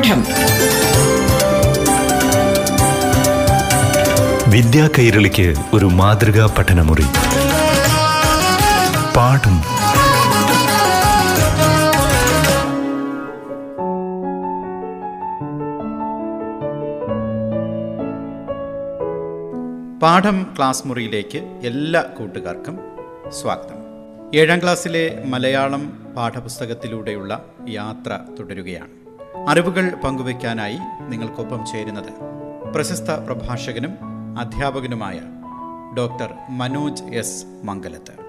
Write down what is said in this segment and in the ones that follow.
പാഠം വിദ്യാ കൈരളിക്ക് ഒരു മാതൃകാ പഠനമുറി. പാഠം. പാഠം ക്ലാസ് മുറിയിലേക്ക് എല്ലാ കൂട്ടുകാർക്കും സ്വാഗതം. ഏഴാം ക്ലാസ്സിലെ മലയാളം പാഠപുസ്തകത്തിലൂടെയുള്ള യാത്ര തുടരുകയാണ്. അറിവുകൾ പങ്കുവയ്ക്കാനായി നിങ്ങൾക്കൊപ്പം ചേരുന്നത് പ്രശസ്ത പ്രഭാഷകനും അധ്യാപകനുമായ ഡോക്ടർ മനോജ് എസ്. മംഗലത്ത്.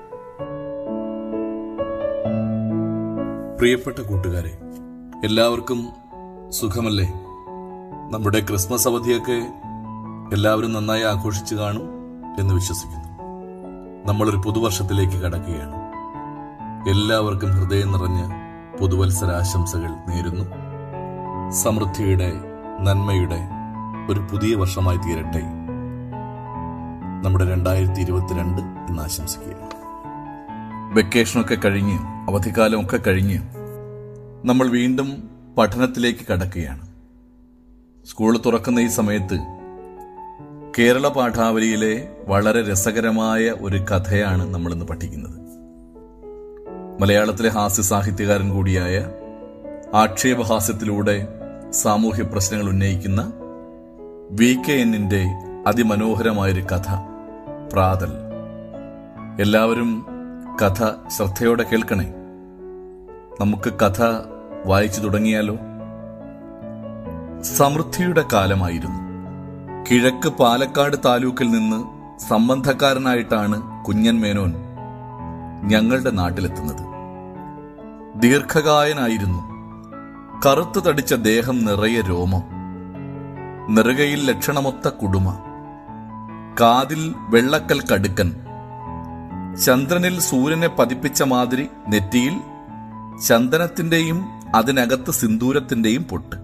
പ്രിയപ്പെട്ട കൂട്ടുകാരെ എല്ലാവർക്കും സുഖമല്ലേ? നമ്മുടെ ക്രിസ്മസ് അവധിയൊക്കെ എല്ലാവരും നന്നായി ആഘോഷിച്ചു കാണും എന്ന് വിശ്വസിക്കുന്നു. നമ്മളൊരു പുതുവർഷത്തിലേക്ക് കടക്കുകയാണ്. എല്ലാവർക്കും ഹൃദയം നിറഞ്ഞ പുതുവത്സരാശംസകൾ നേരുന്നു. സമൃദ്ധിയുടെ നന്മയുടെ ഒരു പുതിയ വർഷമായി തീരട്ടെ. നമ്മുടെ രണ്ടായിരത്തി ഇരുപത്തിരണ്ട് എന്ന് ആശംസിക്കുകയാണ്. വെക്കേഷനൊക്കെ കഴിഞ്ഞ് അവധിക്കാലമൊക്കെ കഴിഞ്ഞ് നമ്മൾ വീണ്ടും പഠനത്തിലേക്ക് കടക്കുകയാണ്. സ്കൂൾ തുറക്കുന്ന ഈ സമയത്ത് കേരള പാഠാവലിയിലെ വളരെ രസകരമായ ഒരു കഥയാണ് നമ്മൾ ഇന്ന് പഠിക്കുന്നത്. മലയാളത്തിലെ ഹാസ്യ സാഹിത്യകാരൻ കൂടിയായ ആക്ഷേപഹാസ്യത്തിലൂടെ സാമൂഹ്യ പ്രശ്നങ്ങൾ ഉന്നയിക്കുന്ന വി കെ എന്നിന്റെ അതിമനോഹരമായൊരു കഥ പ്രാതൽ. എല്ലാവരും കഥ ശ്രദ്ധയോടെ കേൾക്കണേ. നമുക്ക് കഥ വായിച്ചു തുടങ്ങിയാലോ? സമൃദ്ധിയുടെ കാലമായിരുന്നു. കിഴക്ക് പാലക്കാട് താലൂക്കിൽ നിന്ന് സംബന്ധക്കാരനായിട്ടാണ് കുഞ്ഞൻ മേനോൻ ഞങ്ങളുടെ നാട്ടിലെത്തുന്നത്. ദീർഘകായനായിരുന്നു. കറുത്തു തടിച്ച ദേഹം നിറയെ രോമം. നെറുകയിൽ ലക്ഷണമൊത്ത കുടുമ. കാതിൽ വെള്ളക്കൽ കടുക്കൻ. ചന്ദ്രനിൽ സൂര്യനെ പതിപ്പിച്ച മാതിരി നെറ്റിയിൽ ചന്ദനത്തിന്റെയും അതിനകത്ത് സിന്ദൂരത്തിന്റെയും പൊട്ട്.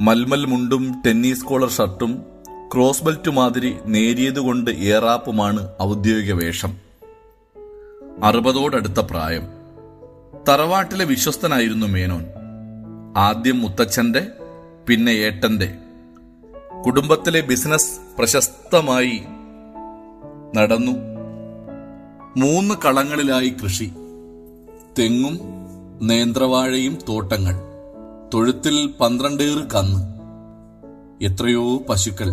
മൽമൽ മുണ്ടും ടെന്നീസ് കോളർ ഷർട്ടും ക്രോസ് ബെൽറ്റ് മാതിരി നേരിയതുകൊണ്ട് ഏറാപ്പുമാണ് ഔദ്യോഗിക വേഷം. അറുപതോടടുത്ത പ്രായം. തറവാട്ടിലെ വിശ്വസ്തനായിരുന്നു മേനോൻ. ആദ്യം മുത്തച്ഛന്റെ പിന്നെ ഏട്ടന്റെ. കുടുംബത്തിലെ ബിസിനസ് പ്രശസ്തമായി നടന്നു. മൂന്ന് കളങ്ങളിലായി കൃഷി. തെങ്ങും നേന്ത്രവാഴയും തോട്ടങ്ങൾ. തൊഴുത്തിൽ പന്ത്രണ്ടേറ് കന്ന്. എത്രയോ പശുക്കൾ.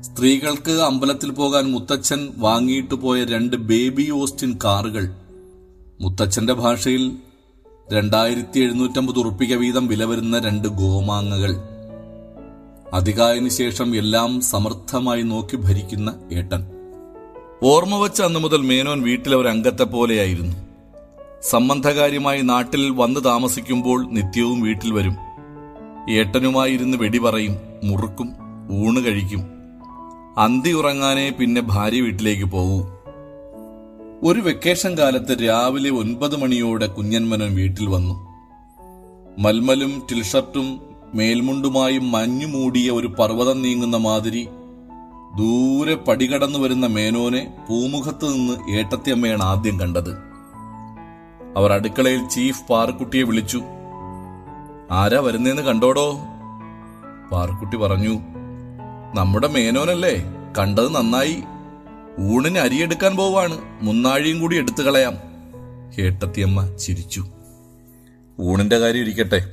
സ്ത്രീകൾക്ക് അമ്പലത്തിൽ പോകാൻ മുത്തച്ഛൻ വാങ്ങിയിട്ട് പോയ രണ്ട് ബേബി ഓസ്റ്റിൻ കാറുകൾ. മുത്തച്ഛന്റെ ഭാഷയിൽ രണ്ടായിരത്തി എഴുന്നൂറ്റമ്പത് ഉറുപ്പിക വീതം വില വരുന്ന രണ്ട് ഗോമാങ്ങകൾ. അധികായന് ശേഷം എല്ലാം സമർത്ഥമായി നോക്കി ഭരിക്കുന്ന ഏട്ടൻ. ഓർമ്മ വച്ച അന്നു മുതൽ മേനോൻ വീട്ടിലെ ഒരു അംഗത്തെ പോലെയായിരുന്നു. സംബന്ധകാര്യമായി നാട്ടിൽ വന്ന് താമസിക്കുമ്പോൾ നിത്യവും വീട്ടിൽ വരും. ഏട്ടനുമായി ഇരുന്ന് വെടി പറയും മുറുക്കും ഊണ് കഴിക്കും. അന്തി ഉറങ്ങാനേ പിന്നെ ഭാര്യ വീട്ടിലേക്ക് പോകൂ ഒരു വെക്കേഷൻ കാലത്ത് രാവിലെ ഒൻപത് മണിയോടെ കുഞ്ഞൻമനൻ വീട്ടിൽ വന്നു. മൽമലും ടിൽഷർട്ടും മേൽമുണ്ടുമായി മഞ്ഞു മൂടിയ ഒരു പർവതം നീങ്ങുന്ന മാതിരി ദൂരെ പടികടന്നു വരുന്ന മേനോനെ പൂമുഖത്ത് നിന്ന് ഏട്ടത്തിയമ്മയാണ് ആദ്യം കണ്ടത്. അവർ അടുക്കളയിൽ ചീഫ് പാറക്കുട്ടിയെ വിളിച്ചു. ആരാ വരുന്നേന്ന് കണ്ടോടോ? പാറക്കുട്ടി പറഞ്ഞു. നമ്മുടെ മേനോനല്ലേ കണ്ടത് നന്നായി. ഊണിന് അരിയെടുക്കാൻ പോവാണ്. മുന്നാഴിയും കൂടി എടുത്തു കളയാം. ഏട്ടത്തിയമ്മ ചിരിച്ചു. ഊണിന്റെ കാര്യം ഇരിക്കട്ടെ.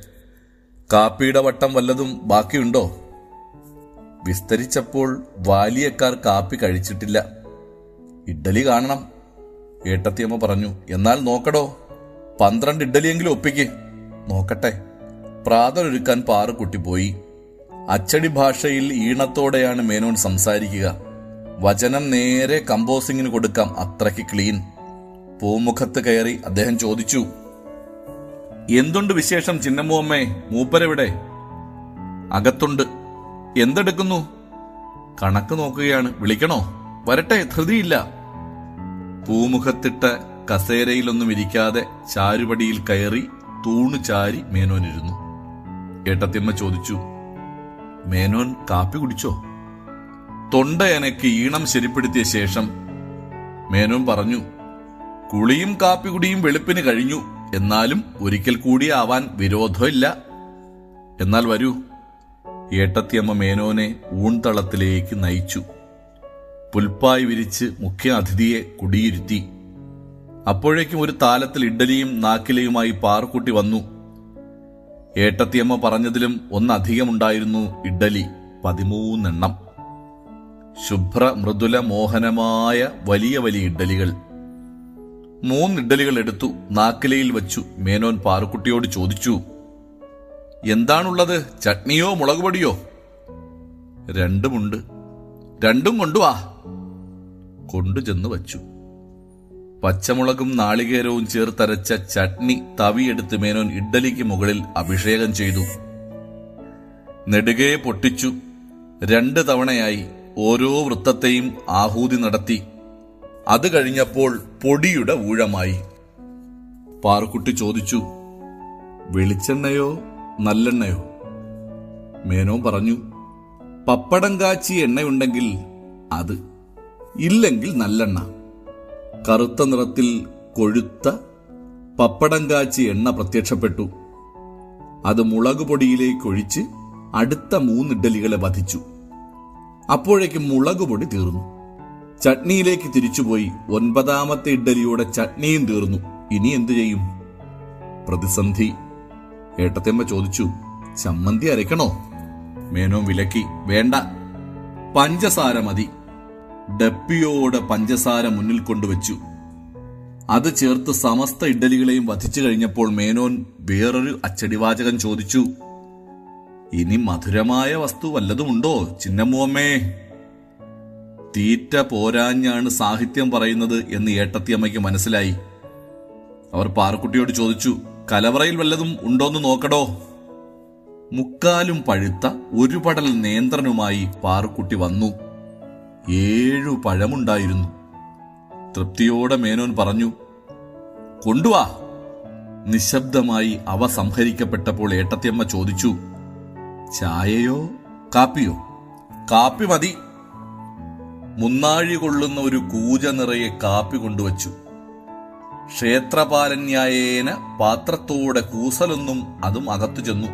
കാപ്പിയുടെ വട്ടം വല്ലതും ബാക്കിയുണ്ടോ? വിസ്തരിച്ചപ്പോൾ വാലിയക്കാർ കാപ്പി കഴിച്ചിട്ടില്ല. ഇഡ്ഡലി കാണണം. ഏട്ടത്തിയമ്മ പറഞ്ഞു എന്നാൽ നോക്കടോ. പന്ത്രണ്ട് ഇഡ്ഡലിയെങ്കിലും ഒപ്പിക്ക്. നോക്കട്ടെ. പ്രാതലൊരുക്കാൻ പാറുകുട്ടി പോയി അച്ചടി ഭാഷയിൽ ഈണത്തോടെയാണ് മേനോൻ സംസാരിക്കുക. വചനം നേരെ കമ്പോസിങ്ങിന് കൊടുക്കാം. അത്രയ്ക്ക് ക്ലീൻ. പൂമുഖത്ത് കയറി അദ്ദേഹം ചോദിച്ചു എന്തുണ്ട് വിശേഷം ചിന്നമ്മൂമ്മേ മൂപ്പരെവിടെ? അകത്തുണ്ട്. എന്തെടുക്കുന്നു? കണക്ക് നോക്കുകയാണ്. വിളിക്കണോ? വരട്ടെ ധൃതിയില്ല. പൂമുഖത്തിട്ട കസേരയിലൊന്നും ഇരിക്കാതെ ചാരുപടിയിൽ കയറി തൂണു ചാരി മേനോനിരുന്നു ഏട്ടത്തിയമ്മ ചോദിച്ചു മേനോൻ കാപ്പി കുടിച്ചോ? തൊണ്ടയനക്ക് ഈണം ശരിപ്പെടുത്തിയ ശേഷം മേനോൻ പറഞ്ഞു കുളിയും കാപ്പികുടിയും വെളുപ്പിന് കഴിഞ്ഞു. എന്നാലും ഒരിക്കൽ കൂടി ആവാൻ വിരോധമില്ല. എന്നാൽ വരൂ. ഏട്ടത്തിയമ്മ മേനോനെ ഊൺതളത്തിലേക്ക് നയിച്ചു. പുൽപ്പായി വിരിച്ച് മുഖ്യ അതിഥിയെ കുടിയിരുത്തി. അപ്പോഴേക്കും ഒരു താലത്തിൽ ഇഡ്ഡലിയും നാക്കിലയുമായി പാറുക്കുട്ടി വന്നു. ഏട്ടത്തിയമ്മ പറഞ്ഞതിലും ഒന്നധികമുണ്ടായിരുന്നു ഇഡ്ഡലി പതിമൂന്നെണ്ണം. ശുഭ്ര മൃദുല മോഹനമായ വലിയ വലിയ ഇഡ്ഡലികൾ മൂന്ന് ഇഡ്ഡലികൾ എടുത്തു നാക്കിലയിൽ വച്ചു മേനോൻ പാറുക്കുട്ടിയോട് ചോദിച്ചു എന്താണുള്ളത്? ചട്നിയോ മുളകുപൊടിയോ? രണ്ടുമുണ്ട്. രണ്ടും കൊണ്ടുവാ. കൊണ്ടുചെന്ന് വച്ചു. പച്ചമുളകും നാളികേരവും ചേർത്തരച്ച ചട്നി തവിയെടുത്ത് മേനോൻ ഇഡ്ഡലിക്ക് മുകളിൽ അഭിഷേകം ചെയ്തു. നെടുകെ പൊട്ടിച്ചു. രണ്ട് തവണയായി ഓരോ വൃത്തത്തെയും ആഹൂതി നടത്തി. അത് കഴിഞ്ഞപ്പോൾ പൊടിയുടെ ഊഴമായി. പാറുക്കുട്ടി ചോദിച്ചു വെളിച്ചെണ്ണയോ നല്ലെണ്ണയോ? മേനോ പറഞ്ഞു പപ്പടം കാച്ചി എണ്ണയുണ്ടെങ്കിൽ അത് ഇല്ലെങ്കിൽ നല്ലെണ്ണ. കറുത്ത നിറത്തിൽ കൊഴുത്ത പപ്പടം കാച്ചി എണ്ണ പ്രത്യക്ഷപ്പെട്ടു. അത് മുളക് പൊടിയിലേക്ക് ഒഴിച്ച് അടുത്ത മൂന്ന് ഇഡ്ഡലികളെ വധിച്ചു. അപ്പോഴേക്കും മുളക് പൊടി തീർന്നു. ചട്നിയിലേക്ക് തിരിച്ചുപോയി ഒൻപതാമത്തെ ഇഡ്ഡലിയുടെ ചട്നിയും തീർന്നു. ഇനി എന്തു ചെയ്യും? പ്രതിസന്ധി. ഏട്ടത്തമ്മ ചോദിച്ചു ചമ്മന്തി അരയ്ക്കണോ? മേനോ വിലക്കി വേണ്ട. പഞ്ചസാര മതി. ഡപ്പിയോടെ പഞ്ചസാര മുന്നിൽ കൊണ്ടുവച്ചു. അത് ചേർത്ത് സമസ്ത ഇഡ്ഡലികളെയും വധിച്ചു കഴിഞ്ഞപ്പോൾ മേനോൻ വേറൊരു അച്ചടിവാചകം ചോദിച്ചു ഇനി മധുരമായ വസ്തു വല്ലതുമുണ്ടോ? ചിന്നമ്മുവമ്മേ. തീറ്റ പോരാഞ്ഞാണ് സാഹിത്യം പറയുന്നത് എന്ന് ഏട്ടത്തിയമ്മയ്ക്ക് മനസ്സിലായി. അവർ പാറക്കുട്ടിയോട് ചോദിച്ചു കലവറയിൽ വല്ലതും ഉണ്ടോന്ന് നോക്കടോ. മുക്കാലും പഴുത്ത ഒരു പടൽ നേന്ത്രനുമായി പാറുക്കുട്ടി വന്നു. ഏഴു പഴമുണ്ടായിരുന്നു. തൃപ്തിയോടെ മേനോൻ പറഞ്ഞു കൊണ്ടുവാ. നിശബ്ദമായി അവ സംഹരിക്കപ്പെട്ടപ്പോൾ ഏട്ടത്തിയമ്മ ചോദിച്ചു ചായയോ കാപ്പിയോ? കാപ്പി മതി. മുന്നാഴി കൊള്ളുന്ന ഒരു കൂജ നിറയെ കാപ്പി കൊണ്ടുവച്ചു. ക്ഷേത്രപാലന്യായേന പാത്രത്തോടെ കൂസലൊന്നും അതും അകത്തു ചെന്നു.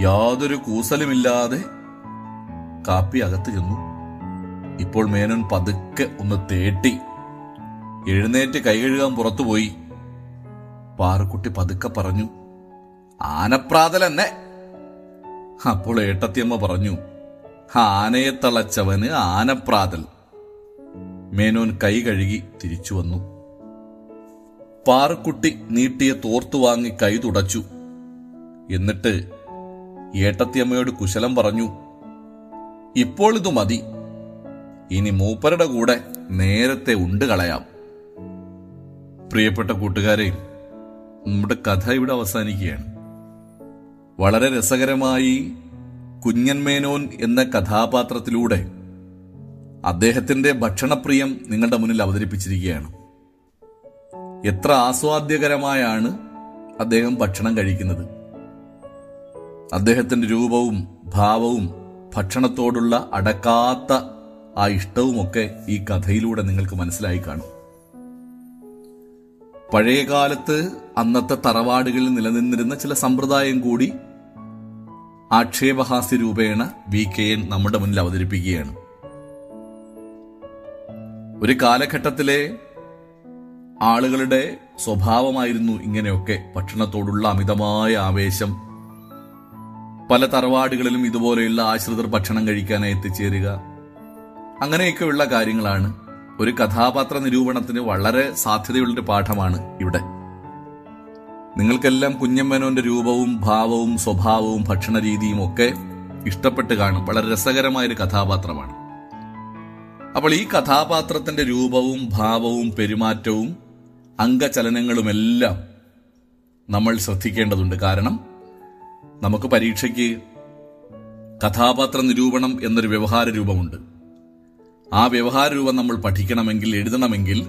യാതൊരു കൂസലുമില്ലാതെ കാപ്പി അകത്തു ചെന്നു. ഇപ്പോൾ മേനോൻ പതുക്കെ ഒന്ന് തേട്ടി. എഴുന്നേറ്റ് കൈ കഴുകാൻ പുറത്തുപോയി. പാറുക്കുട്ടി പതുക്കെ പറഞ്ഞു ആനപ്രാതലെന്നെ അപ്പോൾ ഏട്ടത്തിയമ്മ പറഞ്ഞു ആനയെ തളച്ചവന് ആനപ്രാതൽ. മേനോൻ കൈ കഴുകി തിരിച്ചു വന്നു. പാറക്കുട്ടി നീട്ടിയ തോർത്തു വാങ്ങി കൈ തുടച്ചു. എന്നിട്ട് ഏട്ടത്തിയമ്മയോട് കുശലം പറഞ്ഞു ഇപ്പോൾ ഇത് മതി. ഇനി മൂപ്പരുടെ കൂടെ നേരത്തെ ഉണ്ട് കളയാം. പ്രിയപ്പെട്ട കൂട്ടുകാരെ നമ്മുടെ കഥ ഇവിടെ അവസാനിക്കുകയാണ്. വളരെ രസകരമായി കുഞ്ഞൻമേനോൻ എന്ന കഥാപാത്രത്തിലൂടെ അദ്ദേഹത്തിന്റെ ഭക്ഷണപ്രിയം നിങ്ങളുടെ മുന്നിൽ അവതരിപ്പിച്ചിരിക്കുകയാണ്. എത്ര ആസ്വാദ്യകരമായാണ് അദ്ദേഹം ഭക്ഷണം കഴിക്കുന്നത്. അദ്ദേഹത്തിന്റെ രൂപവും ഭാവവും ഭക്ഷണത്തോടുള്ള അടക്കാത്ത ആ ഇഷ്ടവുമൊക്കെ ഈ കഥയിലൂടെ നിങ്ങൾക്ക് മനസ്സിലായി കാണും. പഴയ കാലത്ത് അന്നത്തെ തറവാടുകളിൽ നിലനിന്നിരുന്ന ചില സമ്പ്രദായം കൂടി ആക്ഷേപഹാസ്യ രൂപേണ വി കെ എൻ നമ്മുടെ മുന്നിൽ അവതരിപ്പിക്കുകയാണ്. ഒരു കാലഘട്ടത്തിലെ ആളുകളുടെ സ്വഭാവമായിരുന്നു ഇങ്ങനെയൊക്കെ. ഭക്ഷണത്തോടുള്ള അമിതമായ ആവേശം. പല തറവാടുകളിലും ഇതുപോലെയുള്ള ആശ്രിതർ ഭക്ഷണം കഴിക്കാനായി എത്തിച്ചേരുക. അങ്ങനെയൊക്കെയുള്ള കാര്യങ്ങളാണ്. ഒരു കഥാപാത്ര നിരൂപണത്തിന് വളരെ സാധ്യതയുള്ളൊരു പാഠമാണ് ഇവിടെ. നിങ്ങൾക്കെല്ലാം കുഞ്ഞമ്മനോന്റെ രൂപവും ഭാവവും സ്വഭാവവും ഭക്ഷണ രീതിയും ഒക്കെ ഇഷ്ടപ്പെട്ട് കാണും. വളരെ രസകരമായ ഒരു കഥാപാത്രമാണ്. അപ്പോൾ ഈ കഥാപാത്രത്തിന്റെ രൂപവും ഭാവവും പെരുമാറ്റവും അംഗചലനങ്ങളുമെല്ലാം നമ്മൾ ശ്രദ്ധിക്കേണ്ടതുണ്ട്. കാരണം നമുക്ക് പരീക്ഷയ്ക്ക് കഥാപാത്ര നിരൂപണം എന്നൊരു വ്യവഹാര രൂപമുണ്ട്. ആ വ്യവഹാര രൂപം നമ്മൾ പഠിക്കണമെങ്കിൽ എഴുതണമെങ്കിൽ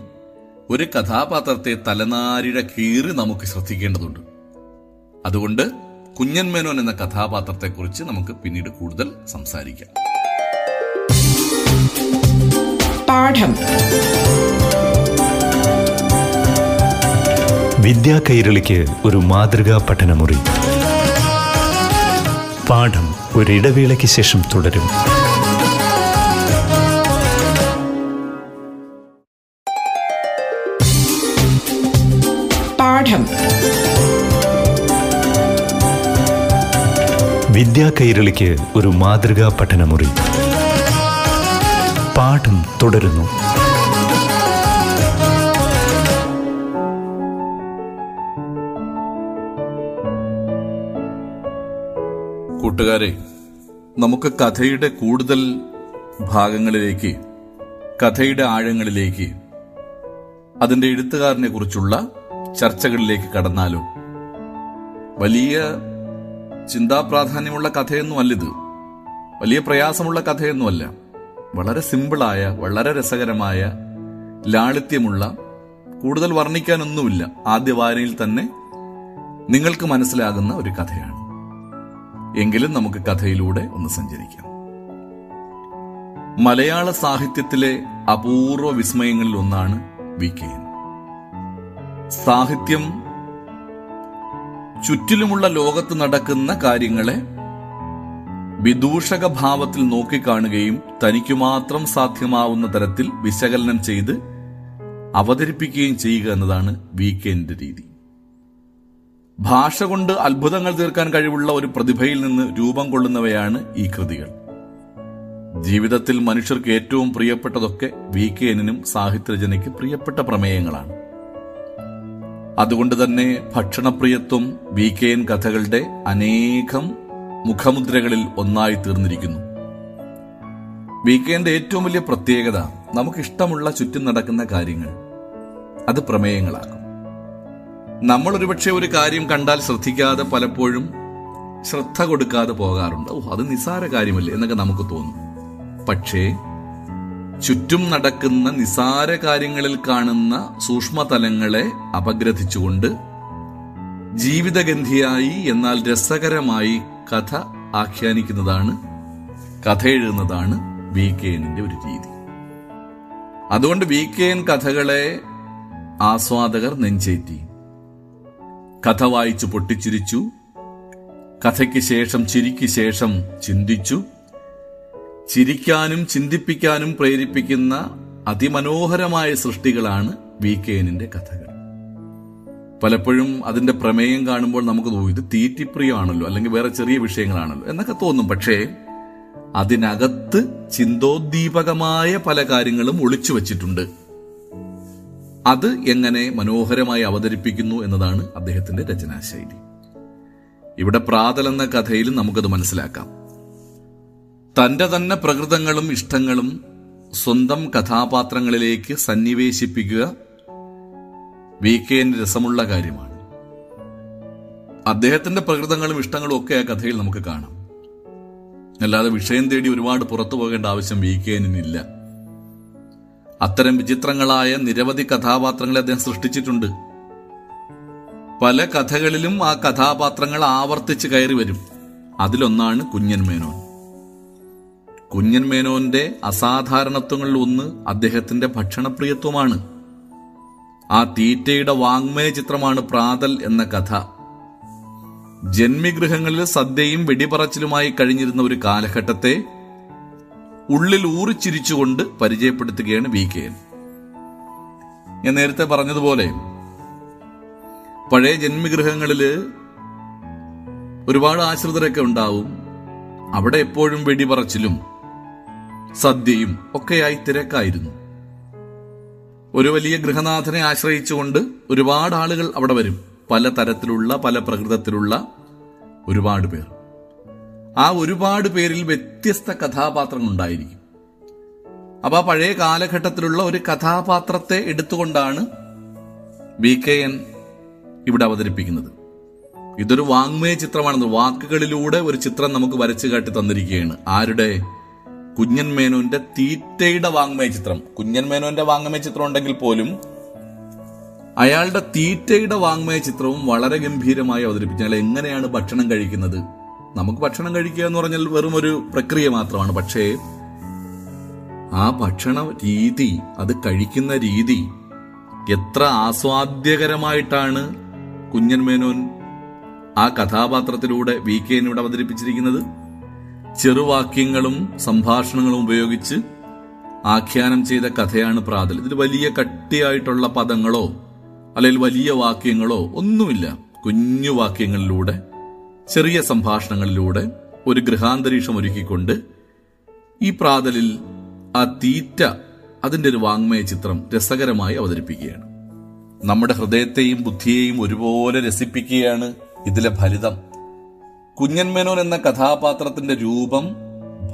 ഒരു കഥാപാത്രത്തെ തലനാരിഴ കീറി നമുക്ക് ശ്രദ്ധിക്കേണ്ടതുണ്ട്. അതുകൊണ്ട് കുഞ്ഞൻ മേനോൻ എന്ന കഥാപാത്രത്തെക്കുറിച്ച് നമുക്ക് പിന്നീട് കൂടുതൽ സംസാരിക്കാം. പാഠം. വിദ്യാ കൈരളിക്ക് ഒരു മാതൃകാ പഠനമുറി. പാഠം ഒരിടവേളയ്ക്ക് ശേഷം തുടരും. പാഠം വിദ്യാ കൈരളിക്ക് ഒരു മാതൃകാ പഠനമുറി. പാഠം തുടരുന്നു. കൂട്ടുകാരെ നമുക്ക് കഥയുടെ കൂടുതൽ ഭാഗങ്ങളിലേക്ക് കഥയുടെ ആഴങ്ങളിലേക്ക് അതിന്റെ എഴുത്തുകാരനെ കുറിച്ചുള്ള ചർച്ചകളിലേക്ക് കടന്നാലോ വലിയ ചിന്താപ്രാധാന്യമുള്ള കഥയൊന്നുമല്ലിത്. വലിയ പ്രയാസമുള്ള കഥയൊന്നുമല്ല. വളരെ സിമ്പിളായ വളരെ രസകരമായ ലാളിത്യമുള്ള കൂടുതൽ വർണിക്കാനൊന്നുമില്ല. ആദ്യ വായനയിൽ തന്നെ നിങ്ങൾക്ക് മനസ്സിലാകുന്ന ഒരു കഥയാണ്. എങ്കിലും നമുക്ക് കഥയിലൂടെ ഒന്ന് സഞ്ചരിക്കാം. മലയാള സാഹിത്യത്തിലെ അപൂർവ വിസ്മയങ്ങളിൽ ഒന്നാണ് വി കെ എൻ. സാഹിത്യം ചുറ്റിലുമുള്ള ലോകത്ത് നടക്കുന്ന കാര്യങ്ങളെ വിദൂഷക ഭാവത്തിൽ നോക്കിക്കാണുകയും തനിക്കു മാത്രം സാധ്യമാവുന്ന തരത്തിൽ വിശകലനം ചെയ്ത് അവതരിപ്പിക്കുകയും ചെയ്യുക എന്നതാണ് വി കെന്റെ രീതി. ഭാഷ കൊണ്ട് അത്ഭുതങ്ങൾ തീർക്കാൻ കഴിവുള്ള ഒരു പ്രതിഭയിൽ നിന്ന് രൂപം കൊള്ളുന്നവയാണ് ഈ കൃതികൾ. ജീവിതത്തിൽ മനുഷ്യർക്ക് ഏറ്റവും പ്രിയപ്പെട്ടതൊക്കെ വി കെ സാഹിത്യരചനയ്ക്ക് പ്രിയപ്പെട്ട പ്രമേയങ്ങളാണ്. അതുകൊണ്ട് തന്നെ ഭക്ഷണപ്രിയത്വം വി കെ എൻ കഥകളുടെ അനേകം മുഖമുദ്രകളിൽ ഒന്നായി തീർന്നിരിക്കുന്നു. വി കെ എന്റെ ഏറ്റവും വലിയ പ്രത്യേകത നമുക്കിഷ്ടമുള്ള ചുറ്റും നടക്കുന്ന കാര്യങ്ങൾ. അത് പ്രമേയങ്ങളാക്കും. നമ്മൾ ഒരുപക്ഷെ ഒരു കാര്യം കണ്ടാൽ ശ്രദ്ധിക്കാതെ പലപ്പോഴും ശ്രദ്ധ കൊടുക്കാതെ പോകാറുണ്ട്. ഓ അത് നിസാര കാര്യമല്ലേ എന്നൊക്കെ നമുക്ക് തോന്നും. പക്ഷേ ചുറ്റും നടക്കുന്ന നിസാര കാര്യങ്ങളിൽ കാണുന്ന സൂക്ഷ്മതലങ്ങളെ അപഗ്രഥിച്ചുകൊണ്ട് ജീവിതഗന്ധിയായി എന്നാൽ രസകരമായി കഥ ആഖ്യാനിക്കുന്നതാണ് കഥ എഴുതുന്നതാണ് വി കെ എന്നിന്റെ ഒരു രീതി. അതുകൊണ്ട് വി കെ എൻ കഥകളെ ആസ്വാദകർ നെഞ്ചേറ്റി. കഥ വായിച്ചു പൊട്ടിച്ചിരിച്ചു കഥയ്ക്ക് ശേഷം ചിരിക്ക് ശേഷം ചിന്തിച്ചു ചിരിക്കാനും ചിന്തിപ്പിക്കാനും പ്രേരിപ്പിക്കുന്ന അതിമനോഹരമായ സൃഷ്ടികളാണ് വി കെ എന്നിന്റെ കഥകൾ. പലപ്പോഴും അതിന്റെ പ്രമേയം കാണുമ്പോൾ നമുക്ക് തോന്നും ഇത് തീറ്റിപ്രിയമാണല്ലോ അല്ലെങ്കിൽ വേറെ ചെറിയ വിഷയങ്ങളാണല്ലോ എന്നൊക്കെ തോന്നും. പക്ഷേ അതിനകത്ത് ചിന്തോദ്ദീപകമായ പല കാര്യങ്ങളും ഒളിച്ചു വച്ചിട്ടുണ്ട്. അത് എങ്ങനെ മനോഹരമായി അവതരിപ്പിക്കുന്നു എന്നതാണ് അദ്ദേഹത്തിന്റെ രചനാശൈലി. ഇവിടെ പ്രാതൽ എന്ന കഥയിൽ നമുക്കത് മനസ്സിലാക്കാം. തന്റെ തന്നെ പ്രകൃതങ്ങളും ഇഷ്ടങ്ങളും സ്വന്തം കഥാപാത്രങ്ങളിലേക്ക് സന്നിവേശിപ്പിക്കുക വി കെ രസമുള്ള കാര്യമാണ്. അദ്ദേഹത്തിന്റെ പ്രകൃതങ്ങളും ഇഷ്ടങ്ങളും ഒക്കെ ആ കഥയിൽ നമുക്ക് കാണാം. അല്ലാതെ വിഷയം തേടി ഒരുപാട് പുറത്തു പോകേണ്ട ആവശ്യം വി കെ എനില്ല അത്തരം വിചിത്രങ്ങളായ നിരവധി കഥാപാത്രങ്ങളെ അദ്ദേഹം സൃഷ്ടിച്ചിട്ടുണ്ട്. പല കഥകളിലും ആ കഥാപാത്രങ്ങൾ ആവർത്തിച്ച് കയറി വരും. അതിലൊന്നാണ് കുഞ്ഞൻ മേനോൻ. കുഞ്ഞൻ മേനോന്റെ അസാധാരണത്വങ്ങളിൽ ഒന്ന് അദ്ദേഹത്തിന്റെ ഭക്ഷണപ്രിയത്വമാണ്. ആ തീറ്റയുടെ വാങ്മയ ചിത്രമാണ് പ്രാതൽ എന്ന കഥ. ജന്മിഗൃഹങ്ങളിൽ സദ്യയും വെടിപറച്ചിലുമായി കഴിഞ്ഞിരുന്ന ഒരു കാലഘട്ടത്തെ ഉള്ളിൽ ഊറിച്ചിരിച്ചുകൊണ്ട് പരിചയപ്പെടുത്തുകയാണ് വി കെ ഞാൻ നേരത്തെ പറഞ്ഞതുപോലെ പഴയ ജന്മിഗൃഹങ്ങളിൽ ഒരുപാട് ആശ്രിതരൊക്കെ ഉണ്ടാവും. അവിടെ എപ്പോഴും വെടിപറച്ചിലും സദ്യയും ഒക്കെയായി തിരക്കായിരുന്നു. ഒരു വലിയ ഗൃഹനാഥനെ ആശ്രയിച്ചുകൊണ്ട് ഒരുപാട് ആളുകൾ അവിടെ വരും. പല തരത്തിലുള്ള പല പ്രകൃതത്തിലുള്ള ഒരുപാട് പേർ. ആ ഒരുപാട് പേരിൽ വ്യത്യസ്ത കഥാപാത്രങ്ങൾ ഉണ്ടായിരിക്കും അപ്പൊ ആ പഴയ കാലഘട്ടത്തിലുള്ള ഒരു കഥാപാത്രത്തെ എടുത്തുകൊണ്ടാണ് വി കെ എൻ ഇവിടെ അവതരിപ്പിക്കുന്നത്. ഇതൊരു വാങ്മയ ചിത്രമാണെന്ന് വാക്കുകളിലൂടെ ഒരു ചിത്രം നമുക്ക് വരച്ചു കാട്ടി തന്നിരിക്കുകയാണ്. ആരുടെ? കുഞ്ഞൻ മേനോന്റെ തീറ്റയുടെ വാങ്മയ ചിത്രം. കുഞ്ഞൻ മേനോന്റെ വാങ്മയ ചിത്രം ഉണ്ടെങ്കിൽ പോലും അയാളുടെ തീറ്റയുടെ വാങ്മയ ചിത്രവും വളരെ ഗംഭീരമായി അവതരിപ്പിച്ചു. അയാൾ എങ്ങനെയാണ് ഭക്ഷണം കഴിക്കുന്നത്? നമുക്ക് ഭക്ഷണം കഴിക്കുക എന്ന് പറഞ്ഞാൽ വെറും ഒരു പ്രക്രിയ മാത്രമാണ്. പക്ഷേ ആ ഭക്ഷണ രീതി അത് കഴിക്കുന്ന രീതി എത്ര ആസ്വാദ്യകരമായിട്ടാണ് കുഞ്ഞൻ മേനോൻ ആ കഥാപാത്രത്തിലൂടെ വി കെ അവതരിപ്പിച്ചിരിക്കുന്നത്. ചെറുവാക്യങ്ങളും സംഭാഷണങ്ങളും ഉപയോഗിച്ച് ആഖ്യാനം ചെയ്ത കഥയാണ് പ്രാതൽ. ഇതിൽ വലിയ കട്ടിയായിട്ടുള്ള പദങ്ങളോ അല്ലെങ്കിൽ വലിയ വാക്യങ്ങളോ ഒന്നുമില്ല. കുഞ്ഞു വാക്യങ്ങളിലൂടെ ചെറിയ സംഭാഷണങ്ങളിലൂടെ ഒരു ഗൃഹാന്തരീക്ഷം ഒരുക്കിക്കൊണ്ട് ഈ പ്രാതലിൽ ആ തീറ്റ അതിന്റെ ഒരു വാങ്മയ ചിത്രം രസകരമായി അവതരിപ്പിക്കുകയാണ്. നമ്മുടെ ഹൃദയത്തെയും ബുദ്ധിയെയും ഒരുപോലെ രസിപ്പിക്കുകയാണ് ഇതിലെ ഫലിതം. കുഞ്ഞൻ മേനോൻ എന്ന കഥാപാത്രത്തിന്റെ രൂപം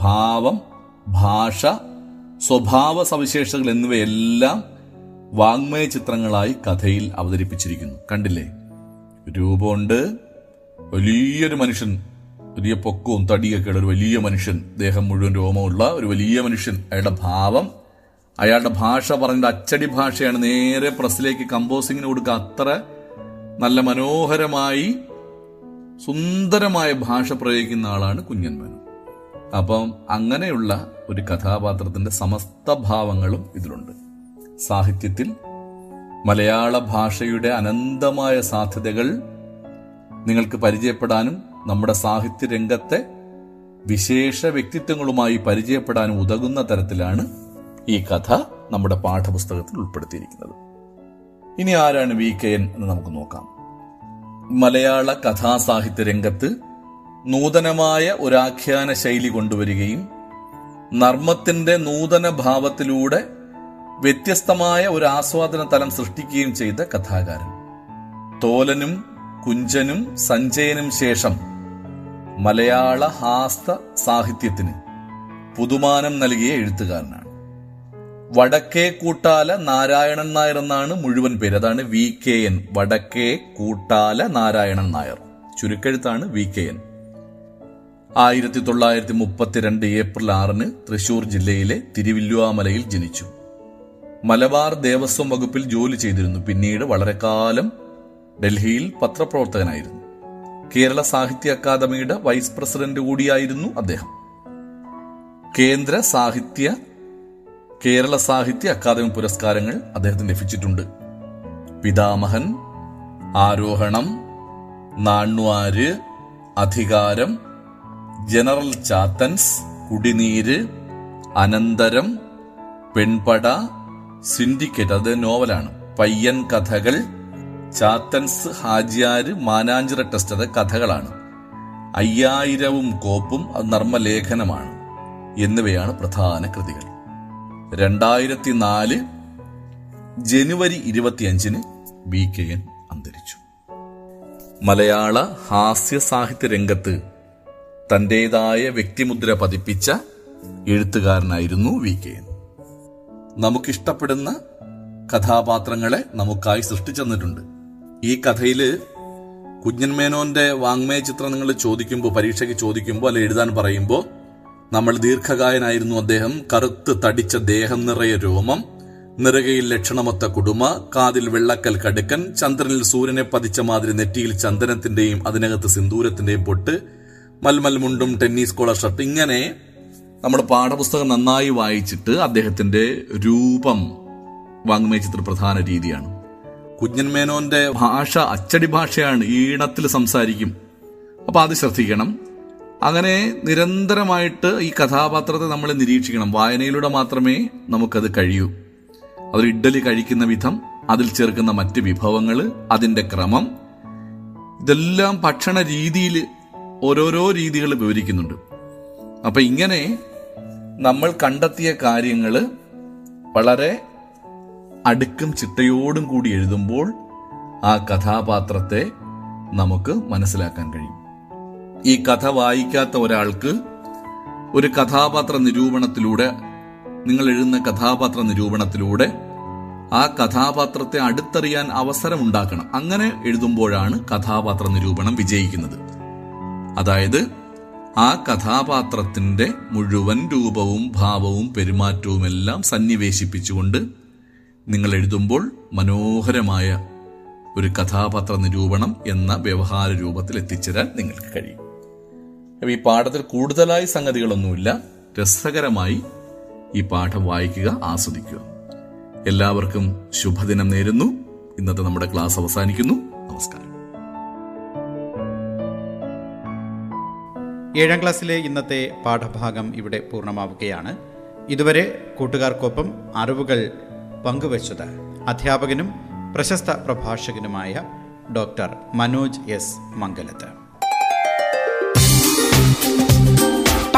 ഭാവം ഭാഷ സ്വഭാവ സവിശേഷതകൾ എന്നിവയെല്ലാം വാങ്മയ ചിത്രങ്ങളായി കഥയിൽ അവതരിപ്പിച്ചിരിക്കുന്നു. കണ്ടില്ലേ? രൂപമുണ്ട്. വലിയൊരു മനുഷ്യൻ വലിയ പൊക്കവും തടിയൊക്കെ ഒരു വലിയ മനുഷ്യൻ ദേഹം മുഴുവൻ രോമമുള്ള ഒരു വലിയ മനുഷ്യൻ അയാളുടെ ഭാവം അയാളുടെ ഭാഷ പറഞ്ഞ അച്ചടി ഭാഷയാണ് നേരെ പ്രസ്സിലേക്ക് കമ്പോസിങ്ങിന് കൊടുക്കുക. അത്ര നല്ല മനോഹരമായി സുന്ദരമായ ഭാഷ പ്രയോഗിക്കുന്ന ആളാണ് കുഞ്ഞൻ അപ്പം അങ്ങനെയുള്ള ഒരു കഥാപാത്രത്തിന്റെ സമസ്ത ഭാവങ്ങളും ഇതിലുണ്ട്. സാഹിത്യത്തിൽ മലയാള ഭാഷയുടെ അനന്തമായ സാധ്യതകൾ നിങ്ങൾക്ക് പരിചയപ്പെടാനും നമ്മുടെ സാഹിത്യ രംഗത്തെ വിശേഷ വ്യക്തിത്വങ്ങളുമായി പരിചയപ്പെടാനും ഉതകുന്ന തരത്തിലാണ് ഈ കഥ നമ്മുടെ പാഠപുസ്തകത്തിൽ ഉൾപ്പെടുത്തിയിരിക്കുന്നത്. ഇനി ആരാണ് വി കെ എൻ എന്ന് നമുക്ക് നോക്കാം. മലയാള കഥാസാഹിത്യ രംഗത്ത് നൂതനമായ ഒരാഖ്യാന ശൈലി കൊണ്ടുവരികയും നർമ്മത്തിന്റെ നൂതന ഭാവത്തിലൂടെ വ്യത്യസ്തമായ ഒരു ആസ്വാദന തലം സൃഷ്ടിക്കുകയും ചെയ്ത കഥാകാരൻ. തോലനും കുഞ്ചനും സഞ്ജയനും ശേഷം മലയാള ഹാസ്ത സാഹിത്യത്തിന് പുതുമാനം നൽകിയ എഴുത്തുകാരനാണ്. വടക്കേ കൂട്ടാല നാരായണൻ നായർ എന്നാണ് മുഴുവൻ പേര്. അതാണ് V K N. Vadakke Koottala Narayanan Nair. ചുരുക്കെഴുത്താണ് V K N. ആയിരത്തി തൊള്ളായിരത്തി മുപ്പത്തിരണ്ട് ഏപ്രിൽ ആറിന് തൃശൂർ ജില്ലയിലെ തിരുവില്ലുവാമലയിൽ ജനിച്ചു. മലബാർ ദേവസ്വം വകുപ്പിൽ ജോലി ചെയ്തിരുന്നു. പിന്നീട് വളരെ കാലം ഡൽഹിയിൽ പത്രപ്രവർത്തകനായിരുന്നു. കേരള സാഹിത്യ അക്കാദമിയുടെ വൈസ് പ്രസിഡന്റ് കൂടിയായിരുന്നു അദ്ദേഹം. കേന്ദ്ര സാഹിത്യ കേരള സാഹിത്യ അക്കാദമി പുരസ്കാരങ്ങൾ അദ്ദേഹത്തിന് ലഭിച്ചിട്ടുണ്ട്. പിതാമഹൻ ആരോഹണം നാണ്വാര് അധികാരം ജനറൽ ചാത്തൻസ് കുടിനീര് അനന്തരം പെൺപട സിൻഡിക്കേറ്റ് അത് നോവലാണ്. പയ്യൻ കഥകൾ ചാത്തൻസ് ഹാജിയാര് മാനാഞ്ചിറ ടെസ്റ്റ് അത് കഥകളാണ്. അയ്യായിരവും കോപ്പും അത് നർമ്മലേഖനമാണ്. എന്നിവയാണ് പ്രധാന കൃതികൾ. രണ്ടായിരത്തി നാല് ജനുവരി ഇരുപത്തിയഞ്ചിന് വി കെ എൻ അന്തരിച്ചു. മലയാള ഹാസ്യ സാഹിത്യ രംഗത്ത് തന്റേതായ വ്യക്തിമുദ്ര പതിപ്പിച്ച എഴുത്തുകാരനായിരുന്നു വി കെ എൻ. നമുക്കിഷ്ടപ്പെടുന്ന കഥാപാത്രങ്ങളെ നമുക്കായി സൃഷ്ടിച്ചെന്നിട്ടുണ്ട്. ഈ കഥയിൽ കുഞ്ഞൻ മേനോന്റെ വാങ്മയ ചിത്രം നിങ്ങൾ ചോദിക്കുമ്പോൾ പരീക്ഷയ്ക്ക് ചോദിക്കുമ്പോൾ അല്ലെ എഴുതാൻ പറയുമ്പോൾ നമ്മൾ ദീർഘകായനായിരുന്നു അദ്ദേഹം. കറുത്ത് തടിച്ച ദേഹം നിറയെ രോമം. നിറകയിൽ ലക്ഷണമൊത്ത കുടുമ. കാതിൽ വെള്ളക്കൽ കടുക്കൻ. ചന്ദ്രനിൽ സൂര്യനെ പതിച്ച മാതിരി നെറ്റിയിൽ ചന്ദനത്തിന്റെയും അതിനകത്ത് സിന്ദൂരത്തിന്റെയും പൊട്ട്. മൽമൽ മുണ്ടും ടെന്നീസ് കോളർ ഷർട്ട്. ഇങ്ങനെ നമ്മുടെ പാഠപുസ്തകം നന്നായി വായിച്ചിട്ട് അദ്ദേഹത്തിന്റെ രൂപം വാങ്മയ ചിത്ര പ്രധാന രീതിയാണ്. കുഞ്ഞൻ മേനോന്റെ ഭാഷ അച്ചടി ഭാഷയാണ്. ഈണത്തിൽ സംസാരിക്കും. അപ്പൊ അത് ശ്രദ്ധിക്കണം. അങ്ങനെ നിരന്തരമായിട്ട് ഈ കഥാപാത്രത്തെ നമ്മൾ നിരീക്ഷിക്കണം. വായനയിലൂടെ മാത്രമേ നമുക്കത് കഴിയൂ. അവർ ഇഡ്ഡലി കഴിക്കുന്ന വിധം അതിൽ ചേർക്കുന്ന മറ്റ് വിഭവങ്ങൾ അതിന്റെ ക്രമം ഇതെല്ലാം ഭക്ഷണ രീതിയിൽ ഓരോരോ രീതികൾ വിവരിക്കുന്നുണ്ട്. അപ്പൊ ഇങ്ങനെ നമ്മൾ കണ്ടെത്തിയ കാര്യങ്ങൾ വളരെ അടുക്കും ചിട്ടയോടും കൂടി എഴുതുമ്പോൾ ആ കഥാപാത്രത്തെ നമുക്ക് മനസ്സിലാക്കാൻ കഴിയും. ഈ കഥ വായിക്കാത്ത ഒരാൾക്ക് ഒരു കഥാപാത്ര നിരൂപണത്തിലൂടെ നിങ്ങൾ എഴുതുന്ന കഥാപാത്ര നിരൂപണത്തിലൂടെ ആ കഥാപാത്രത്തെ അടുത്തറിയാൻ അവസരം ഉണ്ടാക്കണം അങ്ങനെ എഴുതുമ്പോഴാണ് കഥാപാത്ര നിരൂപണം വിജയിക്കുന്നത്. അതായത് ആ കഥാപാത്രത്തിന്റെ മുഴുവൻ രൂപവും ഭാവവും പെരുമാറ്റവും എല്ലാം സന്നിവേശിപ്പിച്ചുകൊണ്ട് നിങ്ങൾ എഴുതുമ്പോൾ മനോഹരമായ ഒരു കഥാപാത്ര നിരൂപണം എന്ന വ്യവഹാര രൂപത്തിൽ എത്തിച്ചേരാൻ നിങ്ങൾക്ക് കഴിയും. ഈ പാഠത്തിൽ കൂടുതലായി സംഗതികളൊന്നുമില്ല. രസകരമായി ഈ പാഠം വായിക്കുക ആസ്വദിക്കുക. എല്ലാവർക്കും ശുഭദിനം നേരുന്നു. ഇന്നത്തെ നമ്മുടെ ക്ലാസ് അവസാനിക്കുന്നു. നമസ്കാരം. ഏഴാം ക്ലാസ്സിലെ ഇന്നത്തെ പാഠഭാഗം ഇവിടെ പൂർണമാവുകയാണ്. ഇതുവരെ കൂട്ടുകാർക്കൊപ്പം അറിവുകൾ പങ്കുവച്ചത് അധ്യാപകനും പ്രശസ്ത പ്രഭാഷകനുമായ ഡോക്ടർ മനോജ് എസ് മംഗലത്ത്.